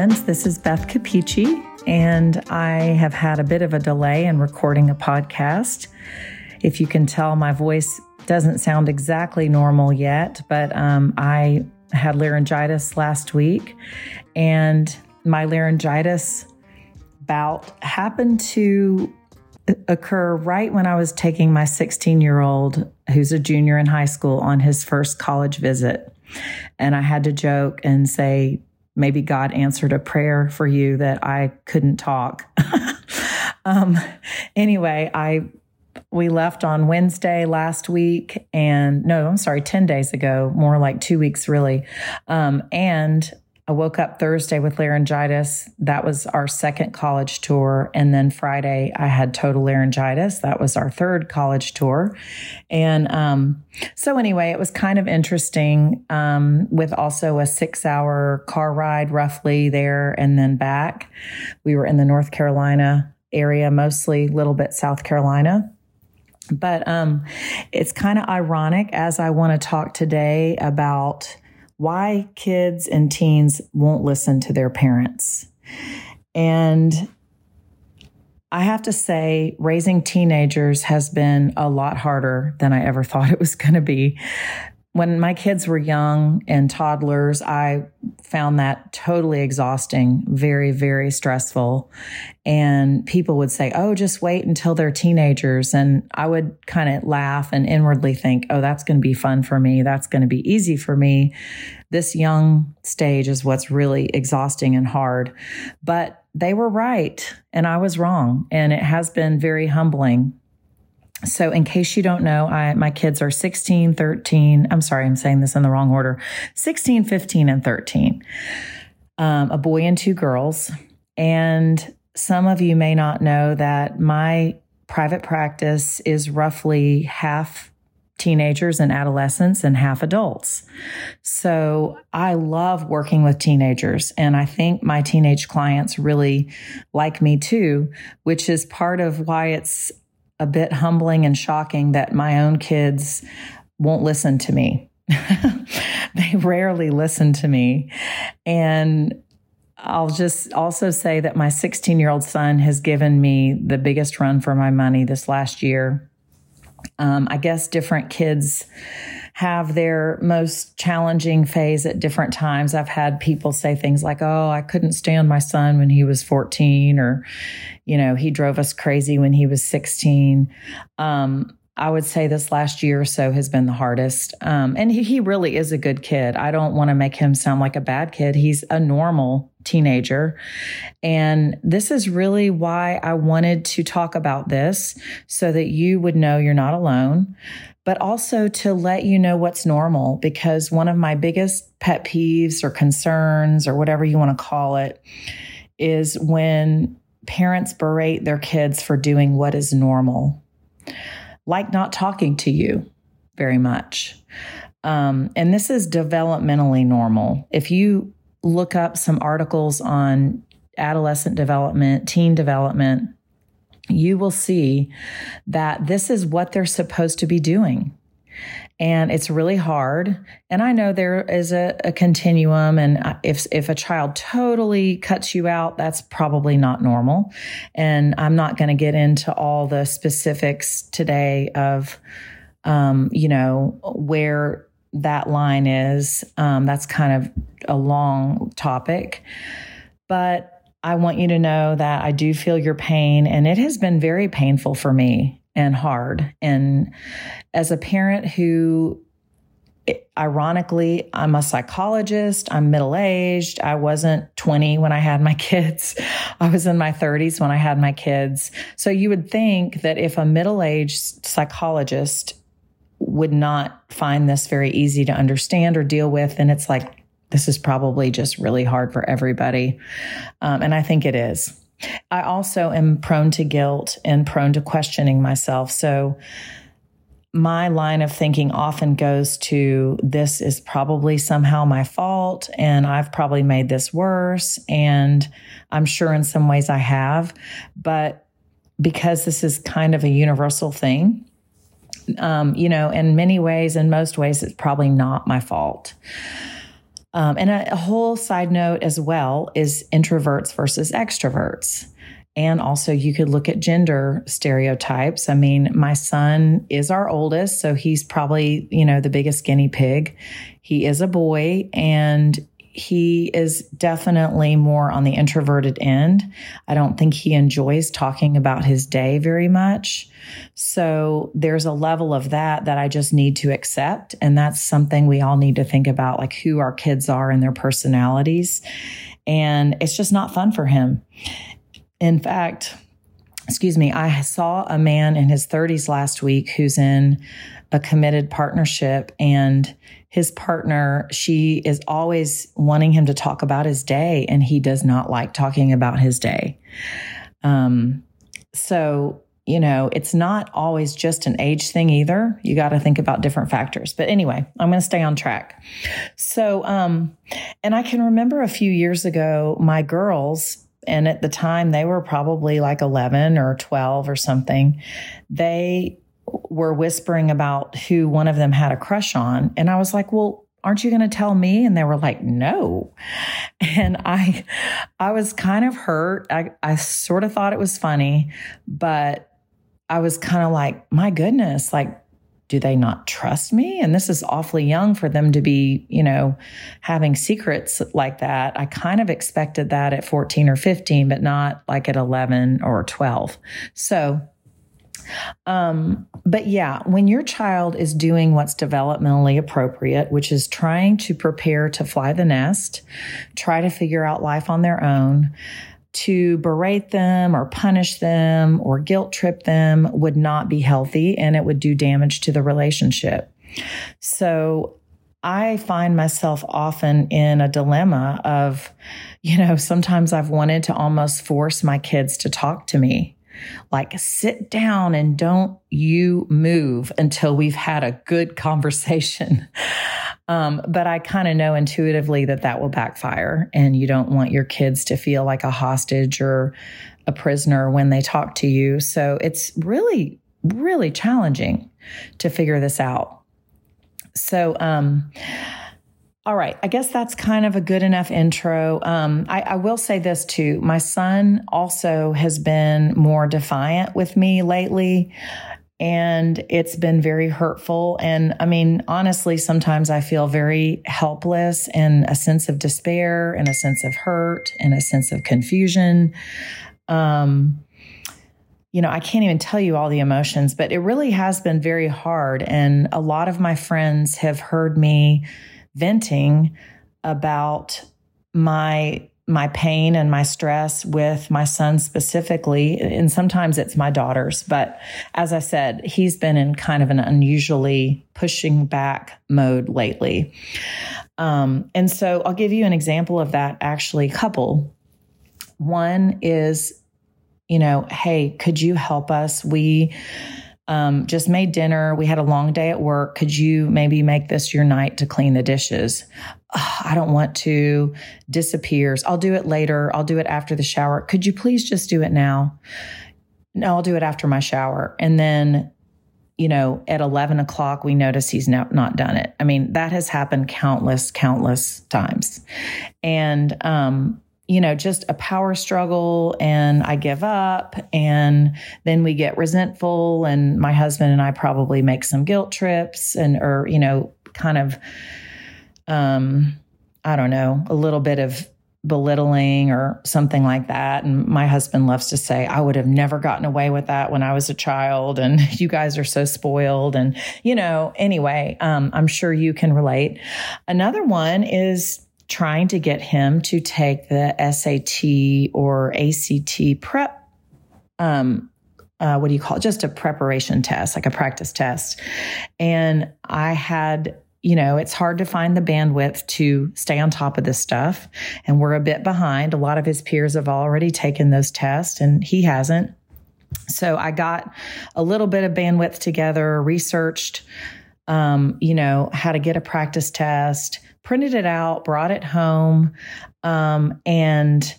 Friends. This is Beth Capici, and I have had a bit of a delay in recording a podcast. If you can tell, my voice doesn't sound exactly normal yet, but um, I had laryngitis last week, and my laryngitis bout happened to occur right when I was taking my 16 year old, who's a junior in high school, on his first college visit. And I had to joke and say, maybe God answered a prayer for you that I couldn't talk. um, anyway, I we left on Wednesday last week, and no, I'm sorry, 10 days ago, more like two weeks really. Um, and I woke up Thursday with laryngitis. That was our second college tour. And then Friday, I had total laryngitis. That was our third college tour. And um, so, anyway, it was kind of interesting um, with also a six hour car ride roughly there and then back. We were in the North Carolina area, mostly a little bit South Carolina. But um, it's kind of ironic as I want to talk today about why kids and teens won't listen to their parents. And I have to say, raising teenagers has been a lot harder than I ever thought it was going to be when my kids were young and toddlers, I found that totally exhausting, very, very stressful. And people would say, Oh, just wait until they're teenagers. And I would kind of laugh and inwardly think, Oh, that's going to be fun for me. That's going to be easy for me. This young stage is what's really exhausting and hard. But they were right and I was wrong. And it has been very humbling so, in case you don't know, I, my kids are 16, 13. I'm sorry, I'm saying this in the wrong order 16, 15, and 13. Um, a boy and two girls. And some of you may not know that my private practice is roughly half teenagers and adolescents and half adults. So I love working with teenagers. And I think my teenage clients really like me too, which is part of why it's a bit humbling and shocking that my own kids won't listen to me. they rarely listen to me. And I'll just also say that my 16 year old son has given me the biggest run for my money this last year. Um, I guess different kids have their most challenging phase at different times. I've had people say things like, Oh, I couldn't stand my son when he was 14, or, you know, he drove us crazy when he was 16. Um, I would say this last year or so has been the hardest. Um, and he, he really is a good kid. I don't want to make him sound like a bad kid. He's a normal teenager. And this is really why I wanted to talk about this so that you would know you're not alone but also to let you know what's normal. Because one of my biggest pet peeves or concerns or whatever you want to call it is when parents berate their kids for doing what is normal, like not talking to you very much. Um, and this is developmentally normal. If you look up some articles on adolescent development, teen development, you will see that this is what they're supposed to be doing. And it's really hard. And I know there is a, a, continuum. And if, if a child totally cuts you out, that's probably not normal. And I'm not going to get into all the specifics today of, um, you know, where that line is. Um, that's kind of a long topic. But I want you to know that I do feel your pain and it has been very painful for me and hard. And as a parent who ironically, I'm a psychologist. I'm middle aged. I wasn't 20 when I had my kids. I was in my 30s when I had my kids. So you would think that if a middle aged psychologist would not find this very easy to understand or deal with, and it's like, this is probably just really hard for everybody. Um, and I think it is. I also am prone to guilt and prone to questioning myself. So my line of thinking often goes to this is probably somehow my fault and I've probably made this worse. And I'm sure in some ways I have. But because this is kind of a universal thing, um, you know, in many ways, in most ways, it's probably not my fault. Um, and a, a whole side note as well is introverts versus extroverts. And also, you could look at gender stereotypes. I mean, my son is our oldest, so he's probably, you know, the biggest guinea pig. He is a boy and he is definitely more on the introverted end. I don't think he enjoys talking about his day very much. So there's a level of that that I just need to accept. And that's something we all need to think about, like who our kids are and their personalities. And it's just not fun for him. In fact, excuse me, I saw a man in his 30s last week who's in a committed partnership and his partner, she is always wanting him to talk about his day and he does not like talking about his day. Um, so, you know, it's not always just an age thing either. You got to think about different factors. But anyway, I'm going to stay on track. So, um, and I can remember a few years ago, my girls, and at the time they were probably like 11 or 12 or something they were whispering about who one of them had a crush on and i was like well aren't you going to tell me and they were like no and i i was kind of hurt i i sort of thought it was funny but i was kind of like my goodness like do they not trust me? And this is awfully young for them to be, you know, having secrets like that. I kind of expected that at 14 or 15, but not like at 11 or 12. So, um, but yeah, when your child is doing what's developmentally appropriate, which is trying to prepare to fly the nest, try to figure out life on their own, to berate them or punish them or guilt trip them would not be healthy and it would do damage to the relationship. So I find myself often in a dilemma of, you know, sometimes I've wanted to almost force my kids to talk to me. Like, sit down and don't you move until we've had a good conversation. Um, but I kind of know intuitively that that will backfire, and you don't want your kids to feel like a hostage or a prisoner when they talk to you. So it's really, really challenging to figure this out. So, um, all right. I guess that's kind of a good enough intro. Um, I, I, will say this too. My son also has been more defiant with me lately and it's been very hurtful. And I mean, honestly, sometimes I feel very helpless and a sense of despair and a sense of hurt and a sense of confusion. Um, you know, I can't even tell you all the emotions, but it really has been very hard. And a lot of my friends have heard me venting about my my pain and my stress with my son specifically. And sometimes it's my daughters. But as I said, he's been in kind of an unusually pushing back mode lately. Um, and so I'll give you an example of that actually, couple. One is, you know, hey, could you help us? We, um, just made dinner. We had a long day at work. Could you maybe make this your night to clean the dishes? Oh, I don't want to. Disappears. I'll do it later. I'll do it after the shower. Could you please just do it now? No, I'll do it after my shower. And then, you know, at 11 o'clock, we notice he's not, not done it. I mean, that has happened countless, countless times. And, um, you know, just a power struggle and I give up and then we get resentful and my husband and I probably make some guilt trips and or, you know, kind of um I don't know, a little bit of belittling or something like that. And my husband loves to say, I would have never gotten away with that when I was a child. And you guys are so spoiled. And, you know, anyway, um, I'm sure you can relate. Another one is trying to get him to take the SAT or ACT prep. Um, uh, what do you call it? Just a preparation test, like a practice test. And I had, you know, it's hard to find the bandwidth to stay on top of this stuff. And we're a bit behind. A lot of his peers have already taken those tests and he hasn't. So I got a little bit of bandwidth together, researched, um, you know, how to get a practice test, printed it out, brought it home, um, and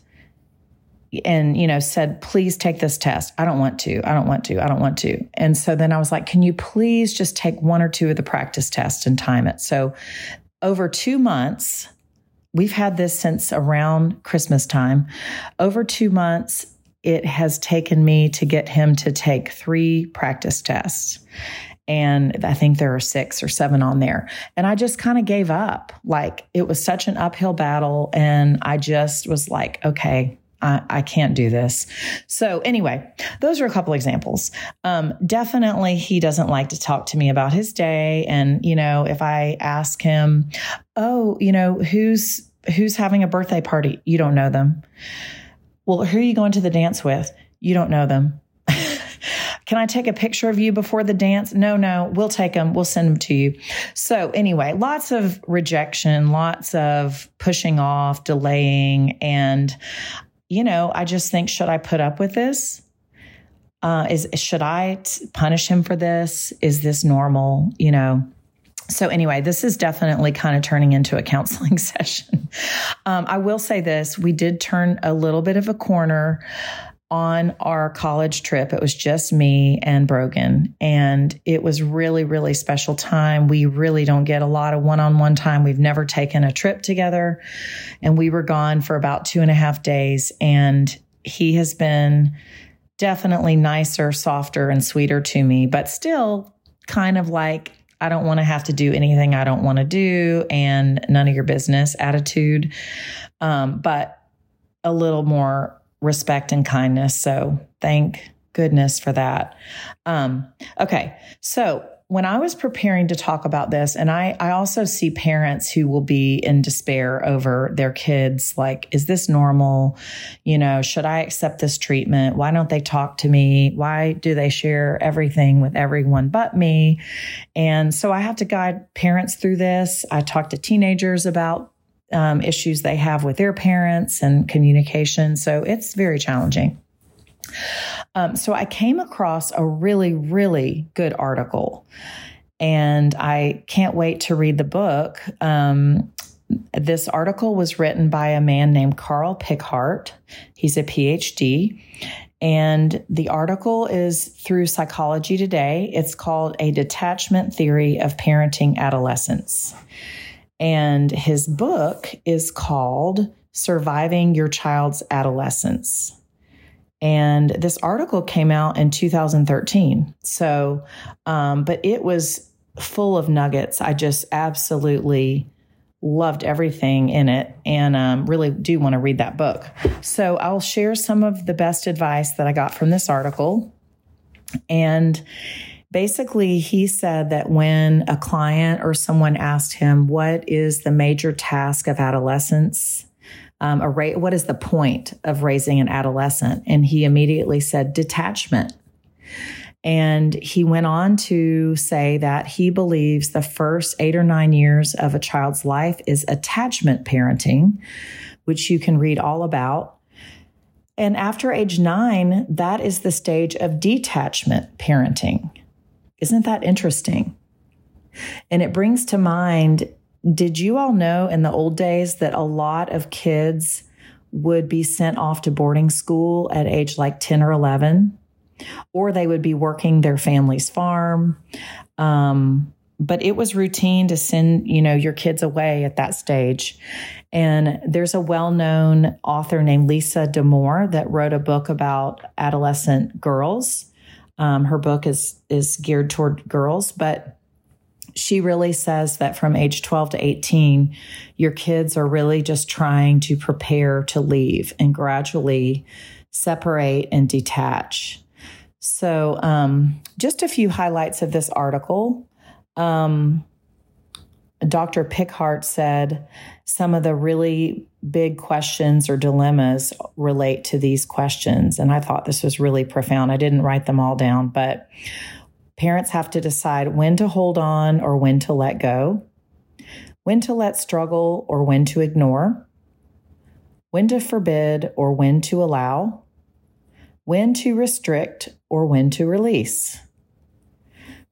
and you know said please take this test. I don't want to. I don't want to. I don't want to. And so then i was like can you please just take one or two of the practice tests and time it? So over two months we've had this since around Christmas time. Over two months, it has taken me to get him to take three practice tests. And I think there are six or seven on there. And I just kind of gave up. Like it was such an uphill battle. And I just was like, okay, I, I, can't do this. So anyway, those are a couple examples. Um, definitely, he doesn't like to talk to me about his day. And you know, if I ask him, "Oh, you know, who's who's having a birthday party?" You don't know them. Well, who are you going to the dance with? You don't know them. Can I take a picture of you before the dance? No, no, we'll take them. We'll send them to you. So, anyway, lots of rejection, lots of pushing off, delaying. And, you know, I just think, should I put up with this? Uh, is should I t- punish him for this? Is this normal? You know, so anyway, this is definitely kind of turning into a counseling session. Um, I will say this: we did turn a little bit of a corner on our college trip. It was just me and Brogan, and it was really, really special time. We really don't get a lot of one on one time. We've never taken a trip together, and we were gone for about two and a half days. And he has been definitely nicer, softer, and sweeter to me, but still kind of like, I don't want to have to do anything I don't want to do and none of your business attitude. Um, but a little more respect and kindness. So thank goodness for that. Um, okay. So when I was preparing to talk about this, and I, I also see parents who will be in despair over their kids, like, is this normal? You know, should I accept this treatment? Why don't they talk to me? Why do they share everything with everyone but me? And so I have to guide parents through this. I talk to teenagers about um, issues they have with their parents and communication. So it's very challenging. Um, so I came across a really, really good article, and I can't wait to read the book. Um, this article was written by a man named Carl Pickhardt. He's a PhD. And the article is through Psychology Today. It's called A Detachment Theory of Parenting Adolescents. And his book is called Surviving Your Child's Adolescence. And this article came out in 2013. So, um, but it was full of nuggets. I just absolutely loved everything in it and um, really do want to read that book. So I'll share some of the best advice that I got from this article. And basically, he said that when a client or someone asked him, What is the major task of adolescence? Um, a ra- what is the point of raising an adolescent? And he immediately said, Detachment. And he went on to say that he believes the first eight or nine years of a child's life is attachment parenting, which you can read all about. And after age nine, that is the stage of detachment parenting. Isn't that interesting? And it brings to mind did you all know in the old days that a lot of kids would be sent off to boarding school at age like 10 or 11? Or they would be working their family's farm. Um, but it was routine to send, you know, your kids away at that stage. And there's a well-known author named Lisa Damour that wrote a book about adolescent girls um, her book is is geared toward girls, but she really says that from age 12 to 18, your kids are really just trying to prepare to leave and gradually separate and detach. So, um, just a few highlights of this article. Um, Dr. Pickhardt said some of the really big questions or dilemmas relate to these questions. And I thought this was really profound. I didn't write them all down, but parents have to decide when to hold on or when to let go, when to let struggle or when to ignore, when to forbid or when to allow, when to restrict or when to release.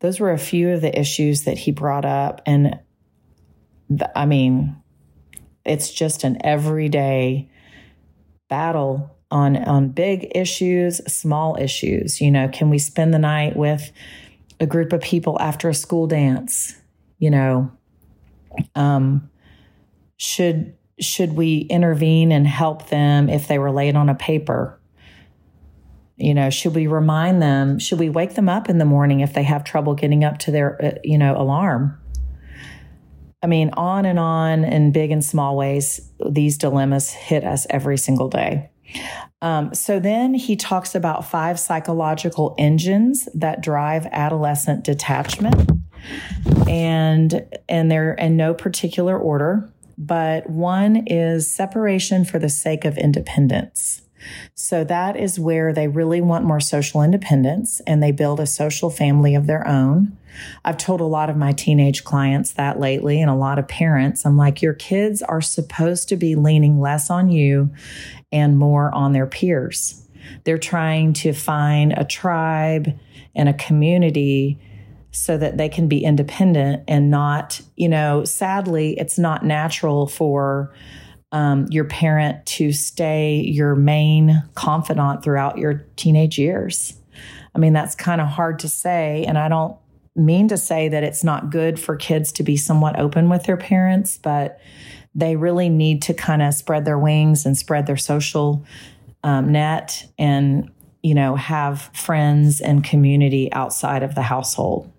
Those were a few of the issues that he brought up. And I mean, it's just an everyday battle on on big issues, small issues. You know, can we spend the night with a group of people after a school dance? You know, um, should should we intervene and help them if they were late on a paper? You know, should we remind them? Should we wake them up in the morning if they have trouble getting up to their, uh, you know, alarm? I mean, on and on in big and small ways, these dilemmas hit us every single day. Um, so then he talks about five psychological engines that drive adolescent detachment, and and they're in no particular order. But one is separation for the sake of independence. So that is where they really want more social independence and they build a social family of their own. I've told a lot of my teenage clients that lately and a lot of parents. I'm like, your kids are supposed to be leaning less on you and more on their peers. They're trying to find a tribe and a community so that they can be independent and not, you know, sadly, it's not natural for um, your parent to stay your main confidant throughout your teenage years. I mean, that's kind of hard to say. And I don't mean to say that it's not good for kids to be somewhat open with their parents, but they really need to kind of spread their wings and spread their social um, net and, you know, have friends and community outside of the household.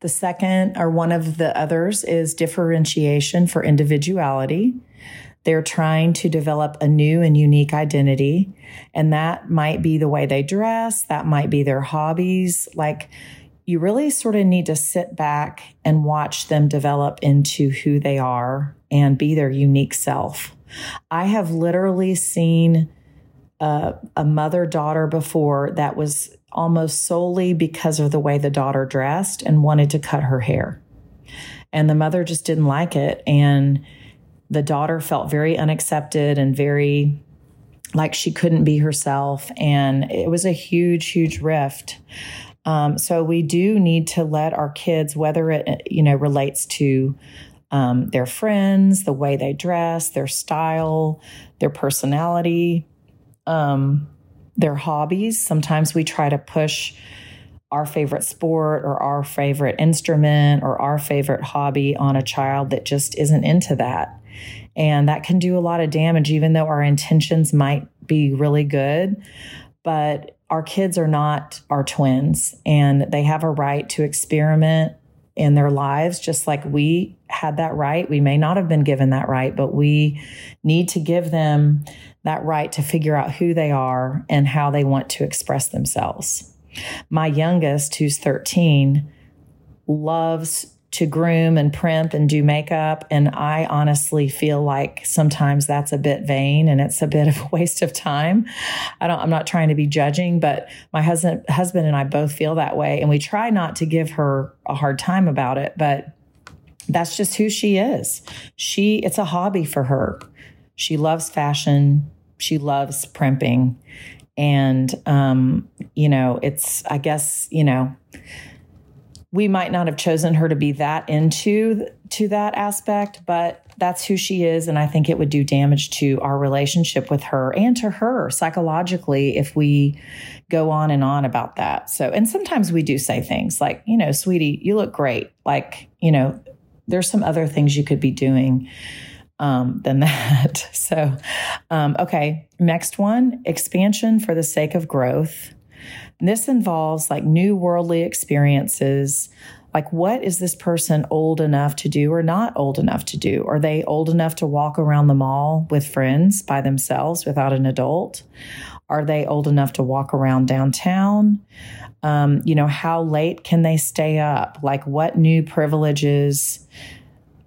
The second, or one of the others, is differentiation for individuality. They're trying to develop a new and unique identity. And that might be the way they dress, that might be their hobbies. Like, you really sort of need to sit back and watch them develop into who they are and be their unique self. I have literally seen a, mother daughter before that was almost solely because of the way the daughter dressed and wanted to cut her hair. And the mother just didn't like it. And the daughter felt very unaccepted and very like she couldn't be herself. And it was a huge, huge rift. Um, so we do need to let our kids, whether it you know relates to um, their friends, the way they dress, their style, their personality, um, their hobbies. Sometimes we try to push our favorite sport or our favorite instrument or our favorite hobby on a child that just isn't into that. And that can do a lot of damage, even though our intentions might be really good. But our kids are not our twins and they have a right to experiment in their lives just like we had that right. We may not have been given that right, but we need to give them that right to figure out who they are and how they want to express themselves. My youngest, who's 13, loves to groom and primp and do makeup. And I honestly feel like sometimes that's a bit vain and it's a bit of a waste of time. I don't, I'm not trying to be judging, but my husband, husband and I both feel that way. And we try not to give her a hard time about it, but that's just who she is. She, it's a hobby for her. She loves fashion. She loves primping. And, um, you know, it's, I guess, you know, we might not have chosen her to be that into to that aspect but that's who she is and i think it would do damage to our relationship with her and to her psychologically if we go on and on about that. So and sometimes we do say things like you know sweetie you look great. Like you know there's some other things you could be doing um, than that. So um, okay next one expansion for the sake of growth this involves like new worldly experiences. Like, what is this person old enough to do or not old enough to do? Are they old enough to walk around the mall with friends by themselves without an adult? Are they old enough to walk around downtown? Um, you know, how late can they stay up? Like, what new privileges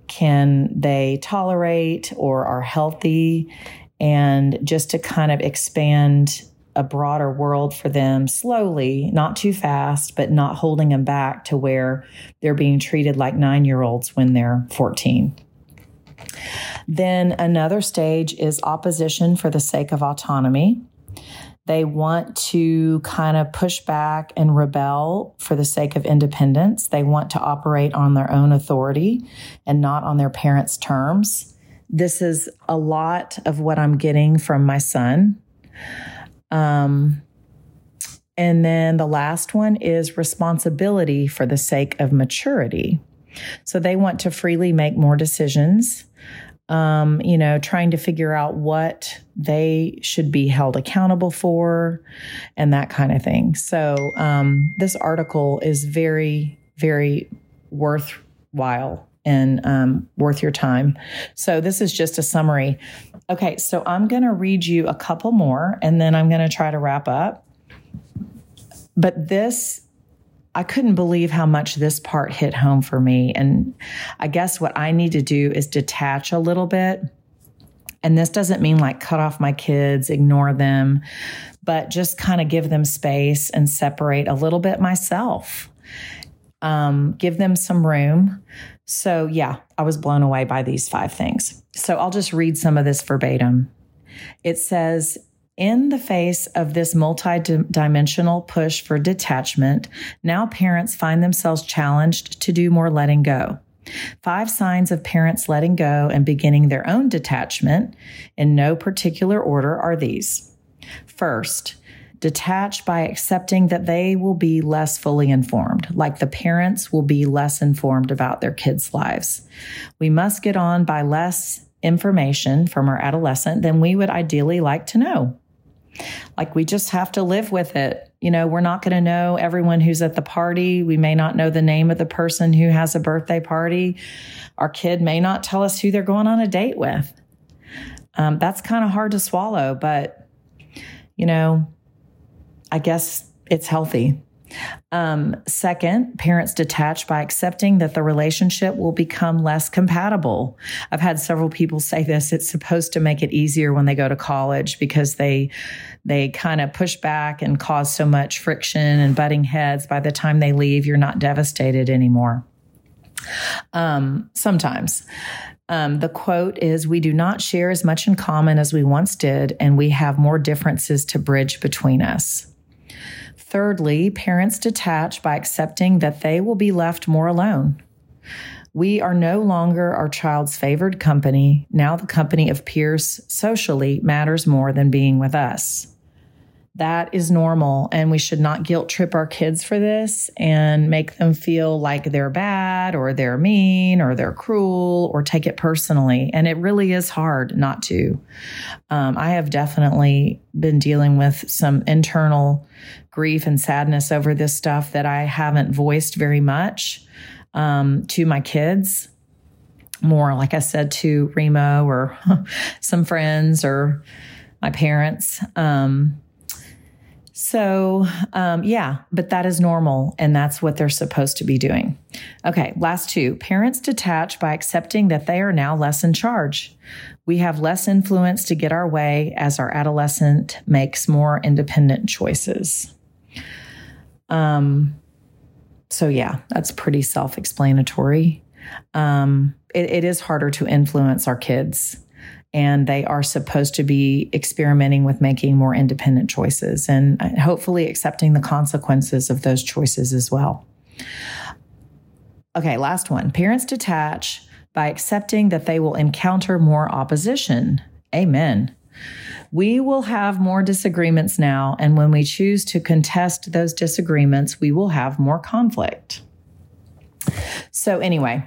can they tolerate or are healthy? And just to kind of expand a broader world for them slowly, not too fast, but not holding them back to where they're being treated like nine year olds when they're 14. Then another stage is opposition for the sake of autonomy. They want to kind of push back and rebel for the sake of independence. They want to operate on their own authority and not on their parents' terms. This is a lot of what I'm getting from my son. Um, and then the last one is responsibility for the sake of maturity. So they want to freely make more decisions. um, you know, trying to figure out what they should be held accountable for and that kind of thing. So, um, this article is very, very worthwhile and um, worth your time. So, this is just a summary. Okay, so I'm going to read you a couple more and then I'm going to try to wrap up. But this I couldn't believe how much this part hit home for me. And I guess what I need to do is detach a little bit. And this doesn't mean like cut off my kids, ignore them, but just kind of give them space and separate a little bit myself. Um, give them some room. So, yeah, I was blown away by these five things. So, I'll just read some of this verbatim. It says, in the face of this multidimensional push for detachment, now parents find themselves challenged to do more letting go. Five signs of parents letting go and beginning their own detachment in no particular order are these. First, detach by accepting that they will be less fully informed, like the parents will be less informed about their kids' lives. We must get on by less information from our adolescent than we would ideally like to know. Like we just have to live with it. You know, we're not going to know everyone who's at the party. We may not know the name of the person who has a birthday party. Our kid may not tell us who they're going on a date with. Um, that's kind of hard to swallow, but, you know, I guess it's healthy. Um, second, parents detach by accepting that the relationship will become less compatible. I've had several people say this. It's supposed to make it easier when they go to college because they they kind of push back and cause so much friction and butting heads. By the time they leave, you're not devastated anymore. Um, sometimes. Um, the quote is We do not share as much in common as we once did, and we have more differences to bridge between us. Thirdly, parents detach by accepting that they will be left more alone. We are no longer our child's favored company. Now the company of peers socially matters more than being with us that is normal and we should not guilt trip our kids for this and make them feel like they're bad or they're mean or they're cruel or take it personally. And it really is hard not to. Um, i have definitely been dealing with some internal grief and sadness over this stuff that i haven't voiced very much um, to my kids. More like i said to remo or some friends or my parents. Um, so, um, yeah, but that is normal and that's what they're supposed to be doing. Okay, last two. Parents detach by accepting that they are now less in charge. We have less influence to get our way as our adolescent makes more independent choices. Um, so, yeah, that's pretty self explanatory. Um, it, it is harder to influence our kids and they are supposed to be experimenting with making more independent choices and uh, hopefully accepting the consequences of those choices as well. Okay, last one. Parents detach by accepting that they will encounter more opposition. Amen. We will have more disagreements now, and when we choose to contest those disagreements, we will have more conflict. So, anyway,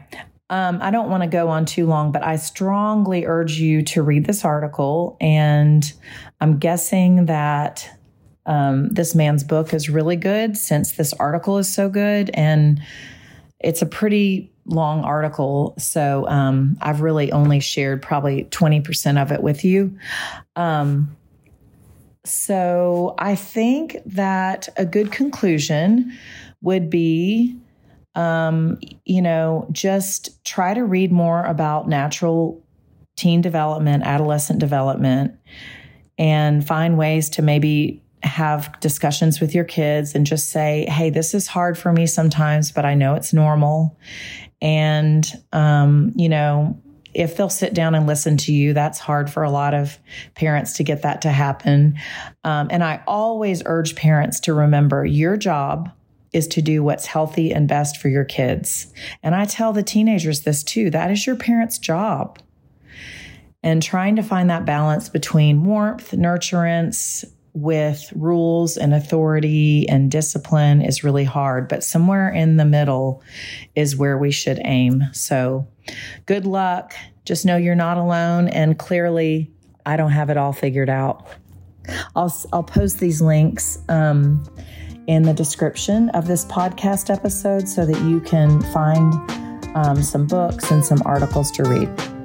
um, I don't want to go on too long, but I strongly urge you to read this article. And I'm guessing that um, this man's book is really good since this article is so good. And it's a pretty long article. So um, I've really only shared probably 20% of it with you. Um, so I think that a good conclusion would be um, you know, just try to read more about natural teen development, adolescent development, and find ways to maybe have discussions with your kids and just say, hey, this is hard for me sometimes, but I know it's normal. And, um, you know, if they'll sit down and listen to you, that's hard for a lot of parents to get that to happen. Um, and I always urge parents to remember your job is to do what's healthy and best for your kids. And I tell the teenagers this too that is your parents' job. And trying to find that balance between warmth, nurturance, with rules and authority and discipline is really hard, but somewhere in the middle is where we should aim. So, good luck just know you're not alone. And clearly, I don't have it all figured out. I'll, I'll post these links um, in the description of this podcast episode so that you can find um, some books and some articles to read.